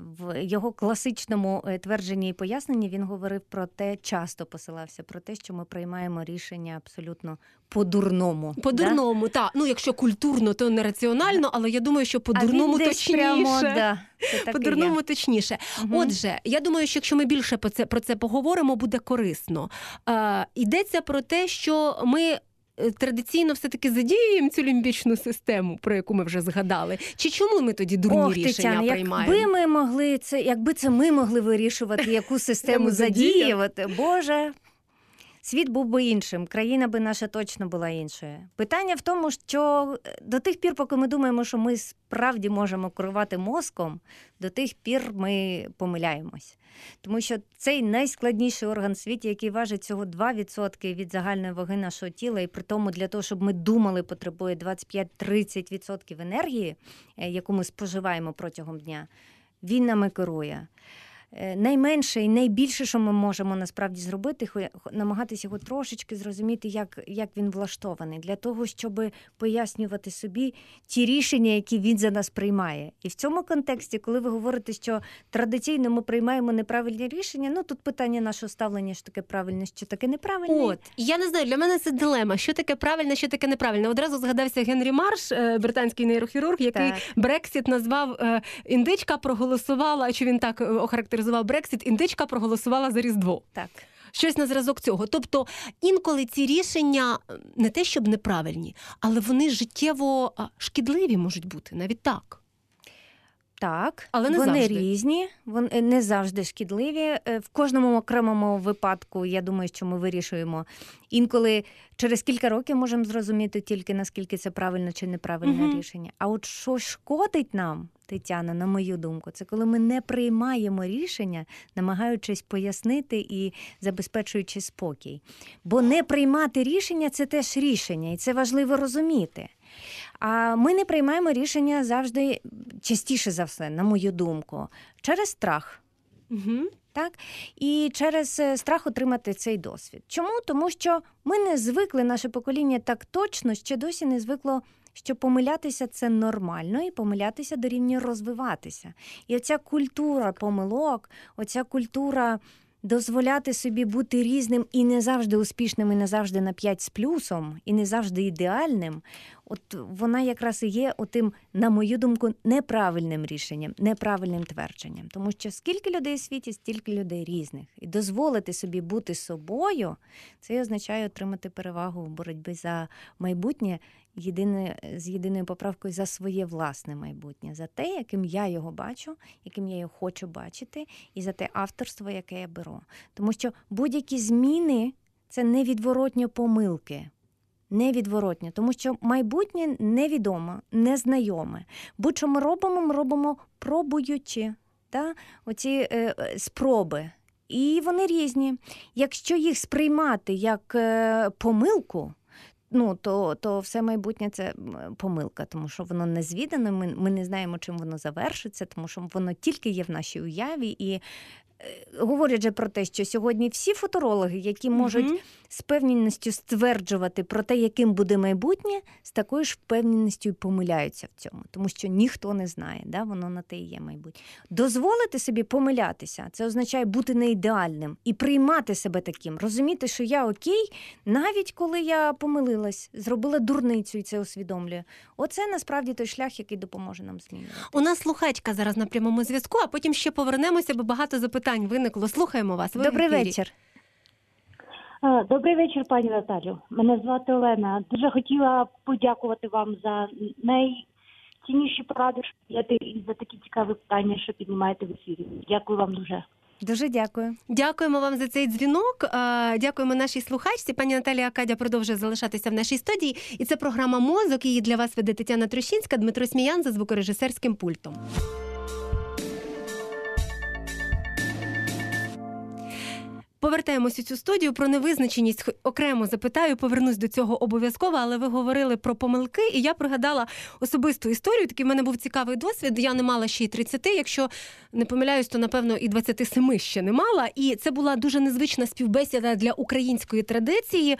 в його класичному твердженні і поясненні він говорив про те, часто посилався про те, що ми приймаємо рішення абсолютно по-дурному. По да? так. Ну, якщо культурно, то не раціонально, але я думаю, що по А він дурному десь точніше. Прямо, да, це по-дурному точніше. Мгм. Отже, я думаю, що якщо ми більше про це про це поговоримо, буде корисно. Е, йдеться про те, що ми. е, Традиційно все-таки задіюємо цю лімбічну систему, про яку ми вже згадали. Чи чому ми тоді дурні Ох, рішення Тетяна, приймаємо? якби ми могли це, якби це ми могли вирішувати, яку Систему задіювати, Боже. Світ був би іншим, країна би наша точно була іншою. Питання в тому, що е, до тих пір, поки ми думаємо, що ми справді можемо керувати мозком, до тих пір ми помиляємось. Тому що цей найскладніший орган в світі, який важить всього 2% від загальної ваги нашого тіла, і при тому для того, щоб ми думали, потребує 25-30% енергії, е, яку ми споживаємо протягом дня, він нами керує. Е, Найменше і найбільше, що ми можемо насправді зробити, намагатися його трошечки зрозуміти, як, як він влаштований, для того, щоб пояснювати собі ті рішення, які він за нас приймає. І в цьому контексті, коли ви говорите, що традиційно ми приймаємо неправильні рішення, ну тут питання нашого ставлення, що таке правильне, що таке неправильне. От я не знаю, для мене це дилема. Що таке правильне, що таке неправильне. Одразу згадався Генрі Марш, е, британський нейрохірург, який Брексіт назвав е, індичка проголосувала. Чи він так е, охарактеризував Брексіт? Індичка проголосувала за Різдво. Так. Щось на зразок цього. Тобто інколи ці рішення е, не те, щоб неправильні, але вони життєво шкідливі можуть бути навіть так. Так, Але не вони завжди. різні, вони не завжди шкідливі. Е, В кожному окремому випадку, я думаю, що ми вирішуємо. Інколи через кілька років можемо зрозуміти тільки наскільки це правильне чи неправильне Мгм. рішення. А от що шкодить нам, Тетяна, на мою думку, це коли ми не приймаємо рішення, намагаючись пояснити і забезпечуючи спокій. Бо не приймати рішення це теж рішення, і це важливо розуміти. А ми не приймаємо рішення завжди частіше за все, на мою думку, через страх. Угу. Так? І через е, страх отримати цей досвід. Чому? Тому що ми не звикли, наше покоління так точно ще досі не звикло, що помилятися це нормально, і помилятися дорівнює розвиватися. І оця культура помилок, оця культура дозволяти собі бути різним і не завжди успішним, і не завжди на 5 з плюсом, і не завжди ідеальним. От вона якраз і є отим, на мою думку, неправильним рішенням, неправильним твердженням. Тому що скільки людей в світі, стільки людей різних. І дозволити собі бути собою, це означає отримати перевагу в боротьбі за майбутнє, єдине, з єдиною поправкою за своє власне майбутнє, за те, яким я його бачу, яким я його хочу бачити, і за те авторство, яке я беру. Тому що будь-які зміни це невідворотньо помилки. Невідворотньо, тому що майбутнє невідоме, незнайоме. Будь-що ми робимо, ми робимо пробуючи та? оці е, е, спроби. І вони різні. Якщо їх сприймати як е, помилку, ну, то, то все майбутнє це помилка, тому що воно незвідане, ми, ми не знаємо, чим воно завершиться, тому що воно тільки є в нашій уяві. І говорять же про те, що сьогодні всі футурологи, які можуть Мгм. з певністю стверджувати про те, яким буде майбутнє, з такою ж впевненістю і помиляються в цьому, тому що ніхто не знає, да? воно на те і є майбутнє. Дозволити собі помилятися, це означає бути не ідеальним і приймати себе таким, розуміти, що я окей, навіть коли я помилилась, зробила дурницю і це усвідомлюю. Оце насправді той шлях, який допоможе нам змінювати. У нас слухачка зараз на прямому зв'язку, а потім ще повернемося, бо багато запитань виникло. Слухаємо вас. Ви Добрий ефірі. вечір. Е, Добрий вечір, пані Наталю. Мене звати Олена. Дуже хотіла подякувати вам за найцінніші поради, що даєте, і за такі цікаві питання, що піднімаєте в ефірі. Дякую вам дуже. Дуже дякую. Дякуємо вам за цей дзвінок. Е, Дякуємо нашій слухачці. Пані Наталія Кадя продовжує залишатися в нашій студії. І це програма Мозок. Її для вас веде Тетяна Трощинська, Дмитро Сміян за звукорежисерським пультом. Повертаємось у цю студію про невизначеність. Окремо запитаю, повернусь до цього обов'язково, але ви говорили про помилки, і я пригадала особисту історію. Такий в мене був цікавий досвід. Я не мала ще й 30, якщо не помиляюсь, то напевно і 27 ще не мала. І це була дуже незвична співбесіда для української традиції.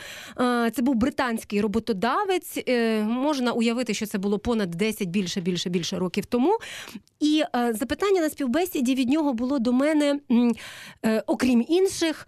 Це був британський роботодавець. Е, Можна уявити, що це було понад 10 більше, більше, більше років тому. І е, запитання на співбесіді від нього було до мене, е, окрім інших,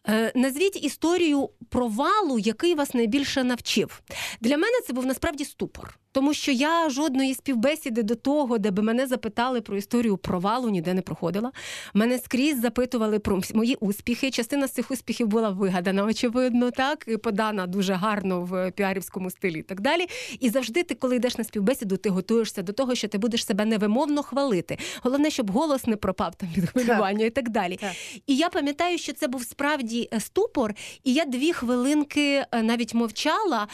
назвіть історію провалу, який вас найбільше навчив. Для мене це був насправді ступор. Тому що я жодної співбесіди до того, де би мене запитали про історію провалу, ніде не проходила. Мене скрізь запитували про мої успіхи. Частина з цих успіхів була вигадана, очевидно, так і подана дуже гарно в піарівському стилі і так далі. І завжди ти, коли йдеш на співбесіду, ти готуєшся до того, що ти будеш себе невимовно хвалити. Головне, щоб голос не пропав там від хвилювання і так далі. Так. І я пам'ятаю, що це був справді е, ступор, і я дві хвилинки е, навіть мовчала.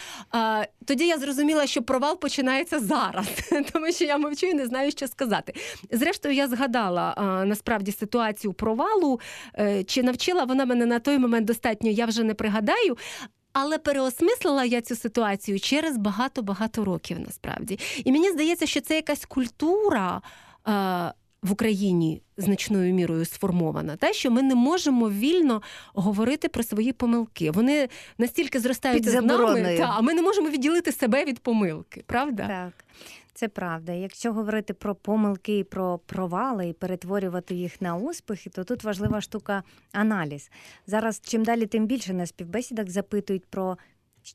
Тоді я зрозуміла, що провал починається зараз, тому що я мовчу і не знаю, що сказати. Зрештою, я згадала насправді ситуацію провалу. Е, Чи навчила вона мене на той момент достатньо, я вже не пригадаю. Але переосмислила я цю ситуацію через багато-багато років насправді. І мені здається, що це якась культура. В Україні значною мірою сформована, та що ми не можемо вільно говорити про свої помилки. Вони настільки зростають Під з нами, та, а ми не можемо відділити себе від помилки, правда? Так, це правда. Якщо говорити про помилки і про провали і перетворювати їх на успіхи, то тут важлива штука аналіз. Зараз чим далі, тим більше на співбесідах запитують про.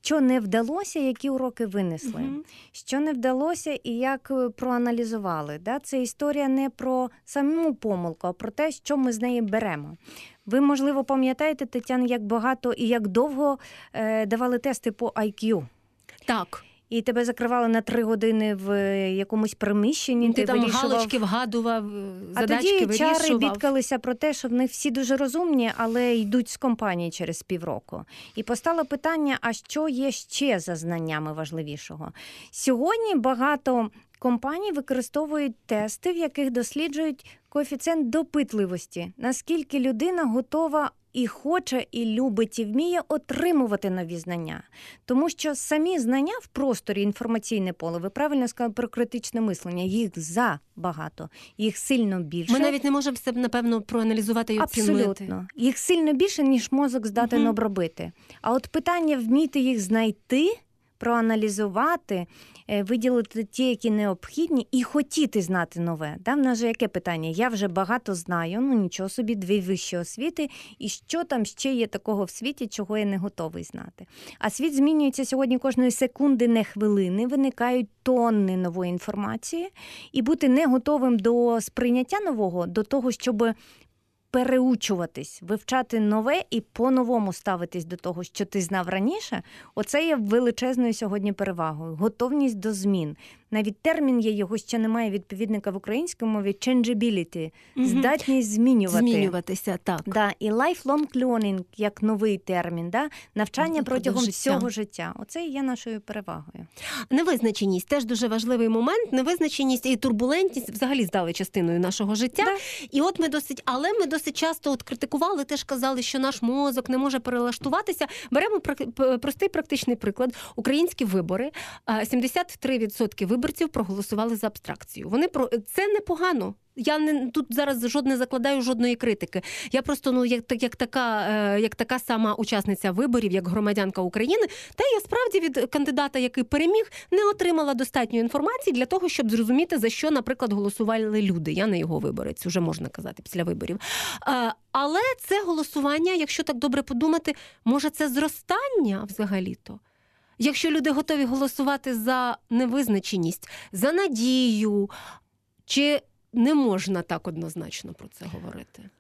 Що не вдалося, які уроки винесли, Мгм. що не вдалося і як е, проаналізували. Да? Це історія не про саму помилку, а про те, що ми з неї беремо. Ви, можливо, пам'ятаєте, Тетяна, як багато і як довго е, давали тести по IQ. Так. І тебе закривали на три години в е, якомусь приміщенні. Ти там вирішував... галочки вгадував, е, А задачки тоді чари бідкалися про те, що в них всі дуже розумні, але йдуть з компанії через півроку. І постало питання: а що є ще за знаннями важливішого? Сьогодні багато компаній використовують тести, в яких досліджують коефіцієнт допитливості, наскільки людина готова. І хоче, і любить, і вміє отримувати нові знання, тому що самі знання в просторі інформаційне поле, ви правильно сказали про критичне мислення, їх забагато, їх сильно більше. Ми навіть не можемо себе, напевно, проаналізувати і оцінити. Абсолютно. Їх сильно більше, ніж мозок здатен угу. обробити. А от питання вміти їх знайти, проаналізувати, е, виділити ті, які необхідні, і хотіти знати нове. Да? В нас же яке питання? Я вже багато знаю, ну нічого собі, дві вищі освіти, і що там ще є такого в світі, чого я не готовий знати. А світ змінюється сьогодні кожної секунди, не хвилини, виникають тонни нової інформації, і бути не готовим до сприйняття нового, до того, щоб переучуватись, вивчати нове і по-новому ставитись до того, що ти знав раніше, оце є величезною сьогодні перевагою. Готовність до змін. Навіть термін є, його ще немає відповідника в українській мові changeability, здатність змінювати. Змінюватися, так. Да, і lifelong learning, як новий термін, да? навчання протягом життя. всього життя. Оце і є нашою перевагою. Невизначеність теж дуже важливий момент. Невизначеність і турбулентність взагалі стали частиною нашого життя. Да. І от ми досить, але ми досить часто от критикували, теж казали, що наш мозок не може перелаштуватися. Беремо простий практичний приклад. Українські вибори. А, 73% виборців проголосували за абстракцію. Вони про це непогано. Я не тут зараз жодне закладаю жодної критики. Я просто ну як, так- як така, е, як така сама учасниця виборів, як громадянка України, та я справді від кандидата, який переміг, не отримала достатньо інформації для того, щоб зрозуміти, за що, наприклад, голосували люди. Я не його виборець, вже можна казати після виборів. Але це голосування, якщо так добре подумати, може це зростання взагалі-то. Якщо люди готові голосувати за невизначеність, за надію, чи не можна так однозначно про це говорити?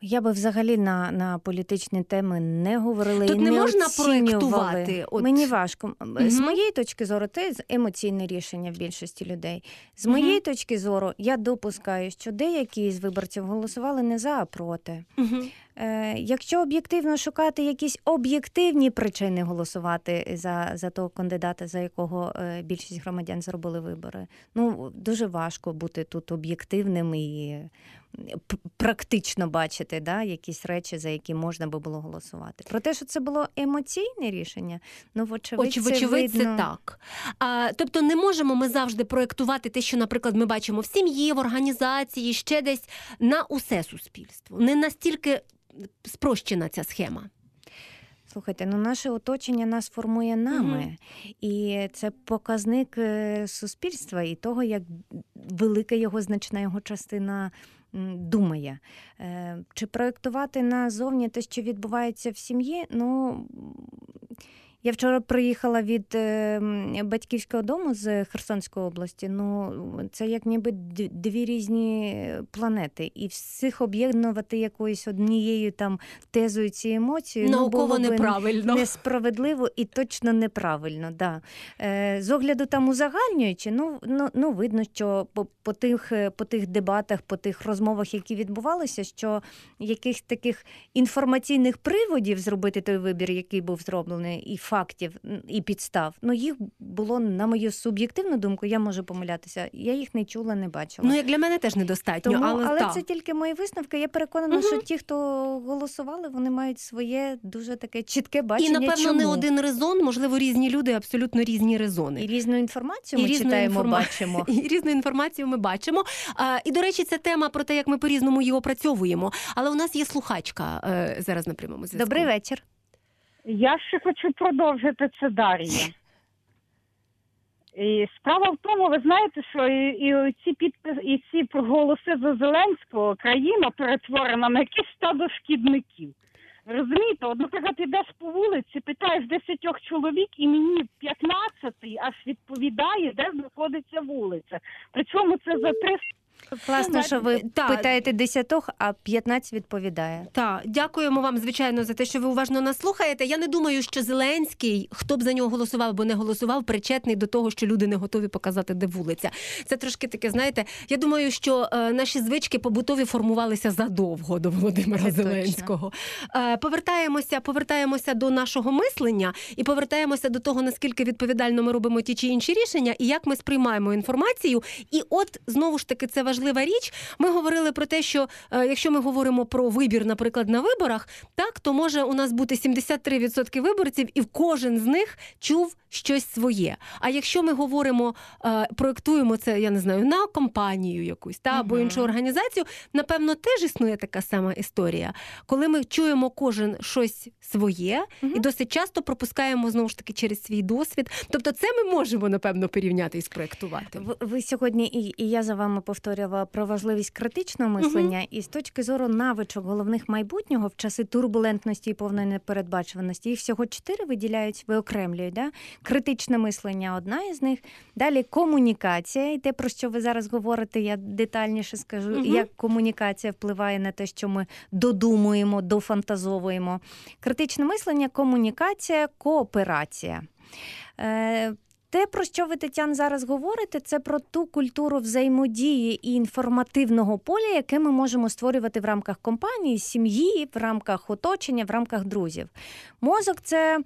Я би взагалі на, на політичні теми не говорила Тут і не не можна оцінювали. проєктувати, от- Мені важко. З моєї точки зору, це емоційне рішення в більшості людей. З Мгм. моєї точки зору, я допускаю, що деякі з виборців голосували не за, а проти. Угу. Е, якщо об'єктивно шукати якісь об'єктивні причини голосувати за, за того кандидата, за якого е, більшість громадян зробили вибори, ну дуже важко бути тут об'єктивним і практично бачити да, якісь речі, за які можна би було голосувати. Про те, що це було емоційне рішення, ну вочевидь, Оч, це вочевидь, це так. А, тобто не можемо ми завжди проєктувати те, що, наприклад, ми бачимо в сім'ї, в організації, ще десь на усе суспільство. Не настільки спрощена ця схема. Слухайте, ну наше оточення нас формує нами, і це показник е, суспільства і того, як велика його значна його частина думає. Е, Чи проєктувати назовні те, що відбувається в сім'ї? Ну. Я вчора приїхала від е, батьківського дому з Херсонської області. Ну, це як ніби дві різні планети. І всіх об'єднувати якоюсь однією там тезою ці емоції ну, Науково було неправильно. несправедливо і точно неправильно. Да. Е, з огляду там узагальнюючи, ну, ну, ну видно, що по, по, тих, е, по тих дебатах, по тих розмовах, які відбувалися, що яких таких інформаційних приводів зробити той вибір, який був зроблений, і фактів, і підстав, ну їх було, на мою суб'єктивну думку, я можу помилятися. Я їх не чула, не бачила. Ну, як для мене теж недостатньо, Тому, але, але так. це тільки мої висновки. Я переконана, Мгм. що ті, хто голосували, вони мають своє дуже таке чітке бачення. І, напевно, чому. не один резон, можливо, різні люди, абсолютно різні І резони. різну інформацію І ми різну читаємо, інформа- бачимо. І різну інформацію ми бачимо. А, і, до речі, це тема про те, як ми по-різному її опрацьовуємо. Але у нас є слухачка е, зараз на прямому зв'язку. Добрий вечір. Я ще хочу продовжити це Дар'я. І Справа в тому, ви знаєте, що і, і ці підпис, і ці голоси за Зеленського країна перетворена на якісь стадо шкідників. Розумієте, от, наприклад, ідеш по вулиці, питаєш 10 чоловік, і мені 15 аж відповідає, де знаходиться вулиця. Причому це за три. Власне, що ви та, питаєте десятох, а 15 відповідає. Так, дякуємо вам, звичайно, за те, що ви уважно нас слухаєте. Я не думаю, що Зеленський, хто б за нього голосував або не голосував, причетний до того, що люди не готові показати, де вулиця. Це трошки таке, знаєте. Я думаю, що е, наші звички побутові формувалися задовго до Володимира Це Зеленського. Е, повертаємося, повертаємося до нашого мислення і повертаємося до того, наскільки відповідально ми робимо ті чи інші рішення, і як ми сприймаємо інформацію. І от знову ж таки, це важлива річ. Ми говорили про те, що е, якщо ми говоримо про вибір, наприклад, на виборах, так то може у нас бути 73% виборців, і кожен з них чув щось своє. А якщо ми говоримо, е, проектуємо це, я не знаю, на компанію якусь та або іншу організацію, напевно, теж існує така сама історія, коли ми чуємо кожен щось своє і досить часто пропускаємо знову ж таки через свій досвід. Тобто, це ми можемо напевно порівняти і спроектувати. Ви, сьогодні і, і я за вами повторювала про важливість критичного мислення, і з точки зору навичок головних майбутнього в часи турбулентності і повної непередбачуваності. Їх всього чотири виділяють, виокремлюють. Да? Критичне мислення одна із них. Далі комунікація, і те, про що ви зараз говорите, я детальніше скажу, Мгм. як комунікація впливає на те, що ми додумуємо, дофантазовуємо. Критичне мислення, комунікація, кооперація. Те, про що ви, Тетян, зараз говорите, це про ту культуру взаємодії і інформативного поля, яке ми можемо створювати в рамках компанії, сім'ї, в рамках оточення, в рамках друзів. Мозок це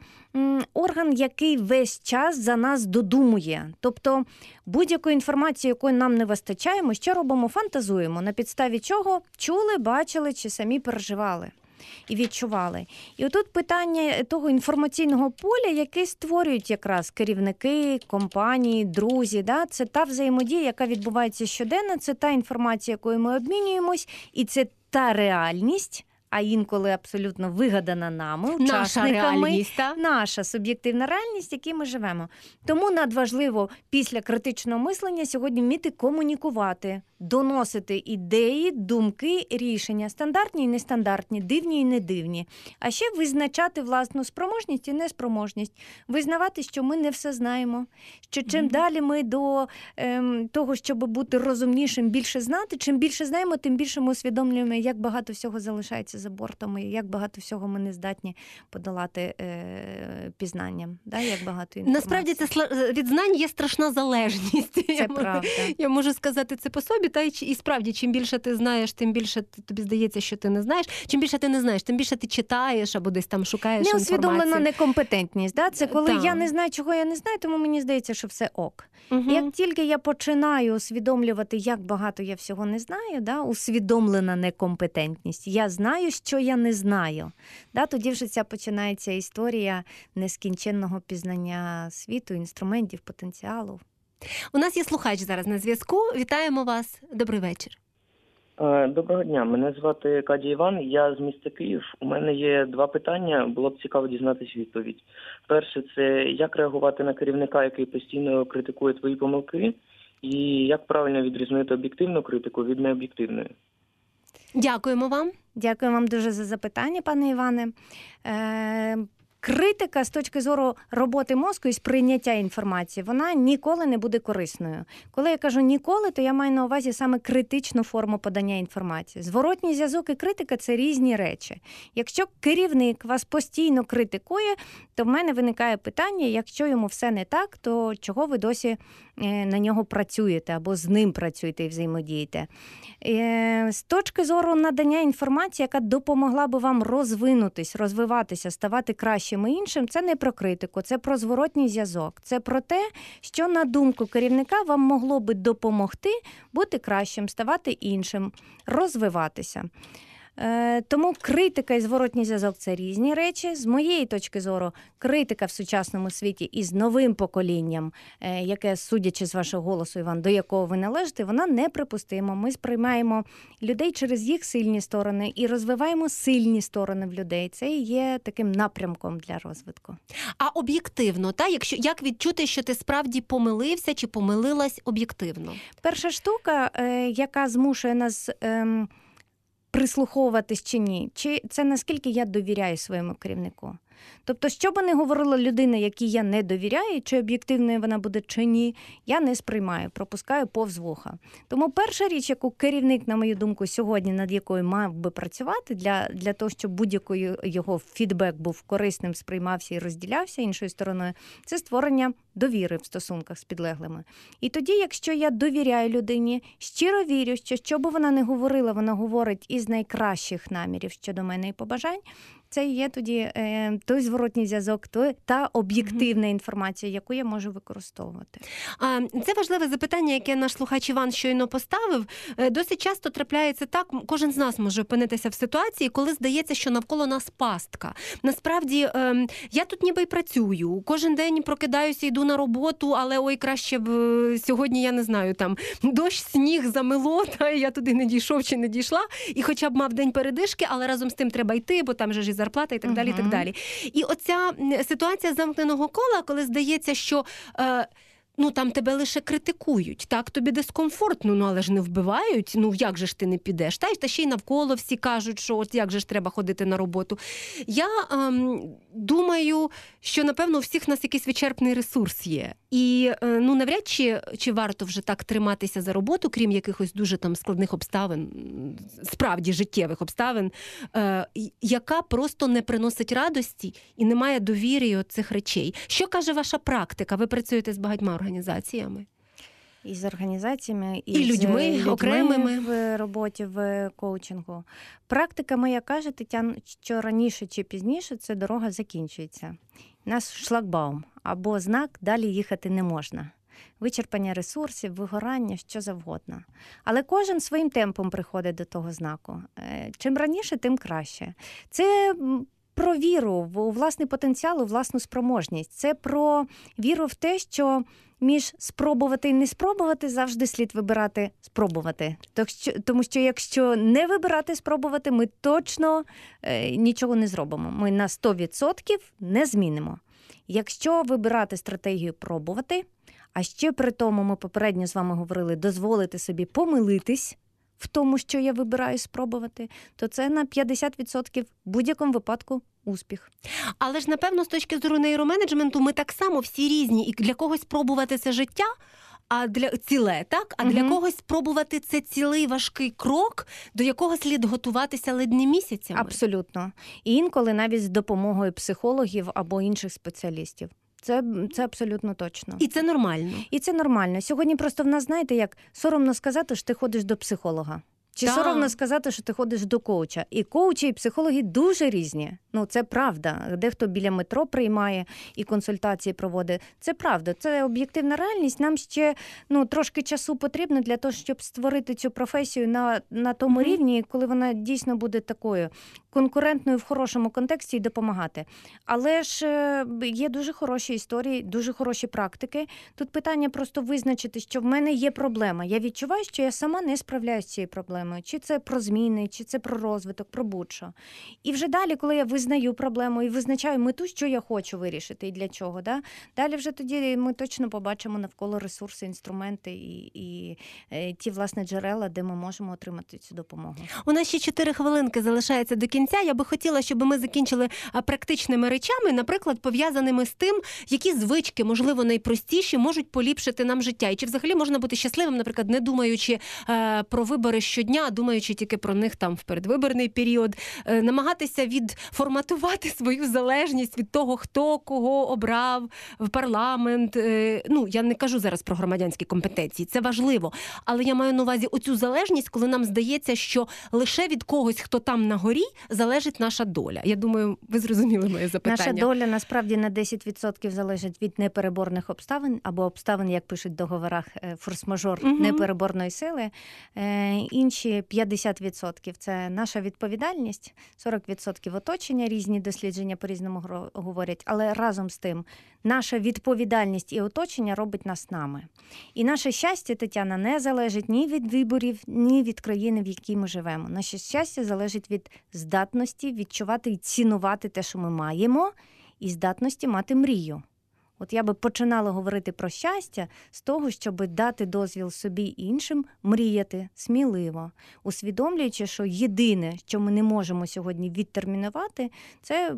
орган, який весь час за нас додумує. Тобто будь-яку інформацію, якої нам не вистачає, ми що робимо? Фантазуємо, на підставі чого чули, бачили чи самі переживали. І відчували. І отут питання того інформаційного поля, яке створюють якраз керівники, компанії, друзі. Да? Це та взаємодія, яка відбувається щоденно, це та інформація, якою ми обмінюємось, і це та реальність, а інколи абсолютно вигадана нами, Наша реальність та Наша суб'єктивна реальність, в якій ми живемо. Тому надважливо після критичного мислення сьогодні вміти комунікувати, доносити ідеї, думки, рішення, стандартні і нестандартні, дивні і недивні. А ще визначати власну спроможність і неспроможність, визнавати, що ми не все знаємо. Що чим Мгм. далі ми до ем, того, щоб бути розумнішим, більше знати, чим більше знаємо, тим більше ми усвідомлюємо, як багато всього залишається за бортом, і як багато всього ми не здатні подолати е, пізнанням. Да? Як багато інформації. насправді це від знань є страшна залежність. це Я можу- Я можу сказати це по собі, та й, і справді, чим більше ти знаєш, тим більше тобі здається, що ти не знаєш. Чим більше ти не знаєш, тим більше ти читаєш або десь там шукаєш Неусвідомлена некомпетентність. Да? Це коли Так. я не знаю, чого я не знаю, тому мені здається, що все ок. Мгм. Як тільки я починаю усвідомлювати, як багато я всього не знаю, да, усвідомлена некомпетентність. Я знаю, що я не знаю. Да, тоді вже ця починається історія нескінченного пізнання світу, інструментів, потенціалу. У нас є слухач зараз на зв'язку. Вітаємо вас. Добрий вечір. Е, Доброго дня, мене звати Кадій Іван, я з міста Київ. У мене є два питання, було б цікаво дізнатися відповідь. Перше, це як реагувати на керівника, який постійно критикує твої помилки, і як правильно відрізнити об'єктивну критику від необ'єктивної. Дякуємо вам. Дякую вам дуже за запитання, пане Іване. Е, Критика з точки зору роботи мозку і сприйняття інформації, вона ніколи не буде корисною. Коли я кажу ніколи, то я маю на увазі саме критичну форму подання інформації. Зворотній зв'язок і критика це різні речі. Якщо керівник вас постійно критикує, то в мене виникає питання: якщо йому все не так, то чого ви досі на нього працюєте або з ним працюєте і взаємодієте? Е, З точки зору надання інформації, яка допомогла би вам розвинутись, розвиватися, ставати кращим і іншим, це не про критику, це про зворотній зв'язок. Це про те, що на думку керівника вам могло би допомогти бути кращим, ставати іншим, розвиватися. Е, Тому критика і зворотній зв'язок це різні речі. З моєї точки зору, критика в сучасному світі із новим поколінням, е, яке, судячи з вашого голосу, Іван, до якого ви належите, вона неприпустима. Ми сприймаємо людей через їх сильні сторони і розвиваємо сильні сторони в людей. Це і є таким напрямком для розвитку. А об'єктивно, та якщо як відчути, що ти справді помилився чи помилилась об'єктивно? Перша штука, е, яка змушує нас ем, прислуховуватись чи ні, чи це наскільки я довіряю своєму керівнику. Тобто, що би не говорила людина, якій я не довіряю, чи об'єктивною вона буде чи ні, я не сприймаю, пропускаю повз вуха. Тому перша річ, яку керівник, на мою думку, сьогодні над якою мав би працювати для, для того, щоб будь-який його фідбек був корисним, сприймався і розділявся іншою стороною, це створення довіри в стосунках з підлеглими. І тоді, якщо я довіряю людині, щиро вірю, що що би вона не говорила, вона говорить із найкращих намірів щодо мене і побажань. Це є тоді е, той зворотній зв'язок, той та об'єктивна інформація, яку я можу використовувати. А це важливе запитання, яке наш слухач Іван щойно поставив. Е, Досить часто трапляється так, кожен з нас може опинитися в ситуації, коли здається, що навколо нас пастка. Насправді ем, я тут ніби й працюю. Кожен день прокидаюся, йду на роботу, але ой, краще б е, сьогодні я не знаю, там дощ, сніг замело, та я туди не дійшов чи не дійшла, і хоча б мав день передишки, але разом з тим треба йти, бо там же ж і зарплата, і так далі. і так далі. І оця ситуація замкненого кола, коли здається, що. Е, Ну там тебе лише критикують, так тобі дискомфортно, ну але ж не вбивають. Ну як же ж ти не підеш? Та й та ще й навколо всі кажуть, що от як же ж треба ходити на роботу. Я ем, думаю, що напевно у всіх нас якийсь вичерпний ресурс є. І е, ну навряд чи, чи варто вже так триматися за роботу, крім якихось дуже там складних обставин, справді життєвих обставин, е, яка просто не приносить радості і не має довіри цих речей. Що каже ваша практика? Ви працюєте з багатьма організаціями? І з організаціями, і, І з людьми окремими. в роботі в коучингу. Практика моя каже, Тетяна, що раніше чи пізніше це дорога закінчується. У нас шлагбаум або знак далі їхати не можна. Вичерпання ресурсів, вигорання, що завгодно. Але кожен своїм темпом приходить до того знаку. Е, Чим раніше, тим краще. Це про віру в у власний потенціал, у власну спроможність. Це про віру в те, що між спробувати і не спробувати завжди слід вибирати спробувати. Тому що якщо не вибирати спробувати, ми точно е, нічого не зробимо. Ми на 100% не змінимо. Якщо вибирати стратегію пробувати, а ще при тому ми попередньо з вами говорили, дозволити собі помилитись. В тому, що я вибираю спробувати, то це на 50% в будь-якому випадку успіх. Але ж напевно, з точки зору нейроменеджменту, ми так само всі різні, і для когось спробувати це життя. А для ціле, так? А для когось спробувати це цілий важкий крок, до якого слід готуватися ледь не місяцями. Абсолютно. І інколи навіть з допомогою психологів або інших спеціалістів. Це, це абсолютно точно. І це нормально. І це нормально. Сьогодні просто в нас, знаєте, як соромно сказати, що ти ходиш до психолога. Чи Так. соромно сказати, що ти ходиш до коуча? І коучі, і психологи дуже різні. Ну це правда. Дехто біля метро приймає і консультації проводить. Це правда, це об'єктивна реальність. Нам ще ну трошки часу потрібно для того, щоб створити цю професію на, на тому Мгм. рівні, коли вона дійсно буде такою конкурентною в хорошому контексті і допомагати. Але ж е, є дуже хороші історії, дуже хороші практики. Тут питання просто визначити, що в мене є проблема. Я відчуваю, що я сама не справляюся з цією проблемою. Чи це про зміни, чи це про розвиток, про будь-що. І вже далі, коли я визнаю проблему і визначаю мету, що я хочу вирішити і для чого. Да? Далі вже тоді ми точно побачимо навколо ресурси, інструменти і, і е, ті власне джерела, де ми можемо отримати цю допомогу. У нас ще чотири хвилинки залишається до кінця. Я би хотіла, щоб ми закінчили практичними речами, наприклад, пов'язаними з тим, які звички, можливо, найпростіші можуть поліпшити нам життя. І чи взагалі можна бути щасливим, наприклад, не думаючи е, про вибори щодня, а думаючи тільки про них там в передвиборний період, е, намагатися відформатувати свою залежність від того, хто кого обрав в парламент. Е, ну я не кажу зараз про громадянські компетенції, це важливо. Але я маю на увазі оцю залежність, коли нам здається, що лише від когось, хто там на горі, залежить наша доля. Я думаю, ви зрозуміли моє запитання. Наша доля насправді на 10% залежить від непереборних обставин або обставин, як пишуть в договорах е, форс-мажор Мгм. непереборної сили. Е, Інші 50% – це наша відповідальність, 40% оточення. Різні дослідження по різному говорять. Але разом з тим, наша відповідальність і оточення робить нас нами. І наше щастя, Тетяна, не залежить ні від виборів, ні від країни, в якій ми живемо. Наше щастя залежить від здатності відчувати і цінувати те, що ми маємо, і здатності мати мрію. От я би починала говорити про щастя з того, щоб дати дозвіл собі іншим мріяти сміливо, усвідомлюючи, що єдине, що ми не можемо сьогодні відтермінувати, це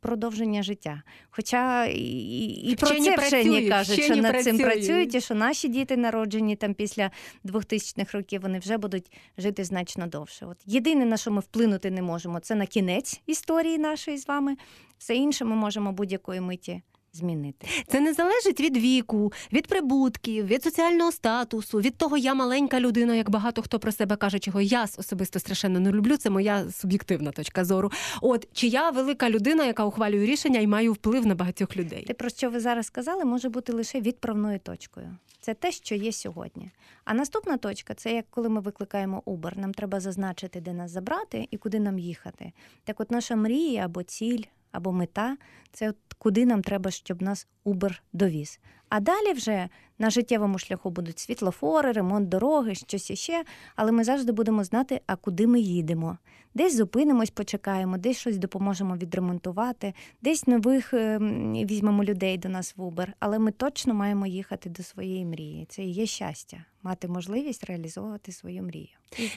продовження життя. Хоча і, і про це вчені кажуть, що над цим працюють. працюють, і що наші діти народжені там після 2000-х років, вони вже будуть жити значно довше. От єдине, на що ми вплинути не можемо, це на кінець історії нашої з вами. Все інше ми можемо будь-якої миті змінити. Це не залежить від віку, від прибутків, від соціального статусу, від того, я маленька людина, як багато хто про себе каже, чого я особисто страшенно не люблю. Це моя суб'єктивна точка зору. От чи я велика людина, яка ухвалює рішення і маю вплив на багатьох людей. Те, про що ви зараз сказали, може бути лише відправною точкою. Це те, що є сьогодні. А наступна точка це як коли ми викликаємо Uber. Нам треба зазначити, де нас забрати і куди нам їхати. Так, от наша мрія або ціль, або мета це от куди нам треба, щоб нас Uber довіз. А далі вже на життєвому шляху будуть світлофори, ремонт дороги, щось іще, але ми завжди будемо знати, а куди ми їдемо. Десь зупинимось, почекаємо, десь щось допоможемо відремонтувати, десь нових е, візьмемо людей до нас в Uber, але ми точно маємо їхати до своєї мрії. Це і є щастя мати можливість реалізовувати свою мрію.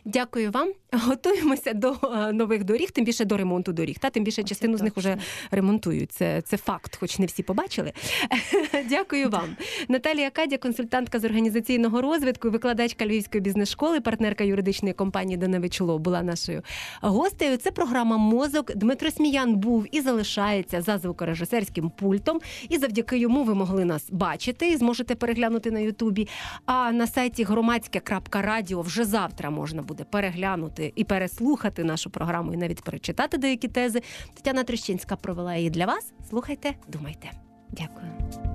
Дякую вам. Готуємося до е, нових доріг, тим більше до ремонту доріг. Та тим більше частину з них вже ремонтують. Це, це факт, хоч не всі побачили. Дякую вам. Наталія Кадя, консультантка з організаційного розвитку, викладачка Львівської бізнес-школи, партнерка юридичної компанії Даневич Ло була нашою гостею. Це програма Мозок. Дмитро Сміян був і залишається за звукорежисерським пультом. І завдяки йому ви могли нас бачити і зможете переглянути на Ютубі. А на сайті громадське.радіо вже завтра можна буде переглянути і переслухати нашу програму, і навіть перечитати деякі тези. Тетяна Трещинська провела її для вас. Слухайте, думайте. Дякую.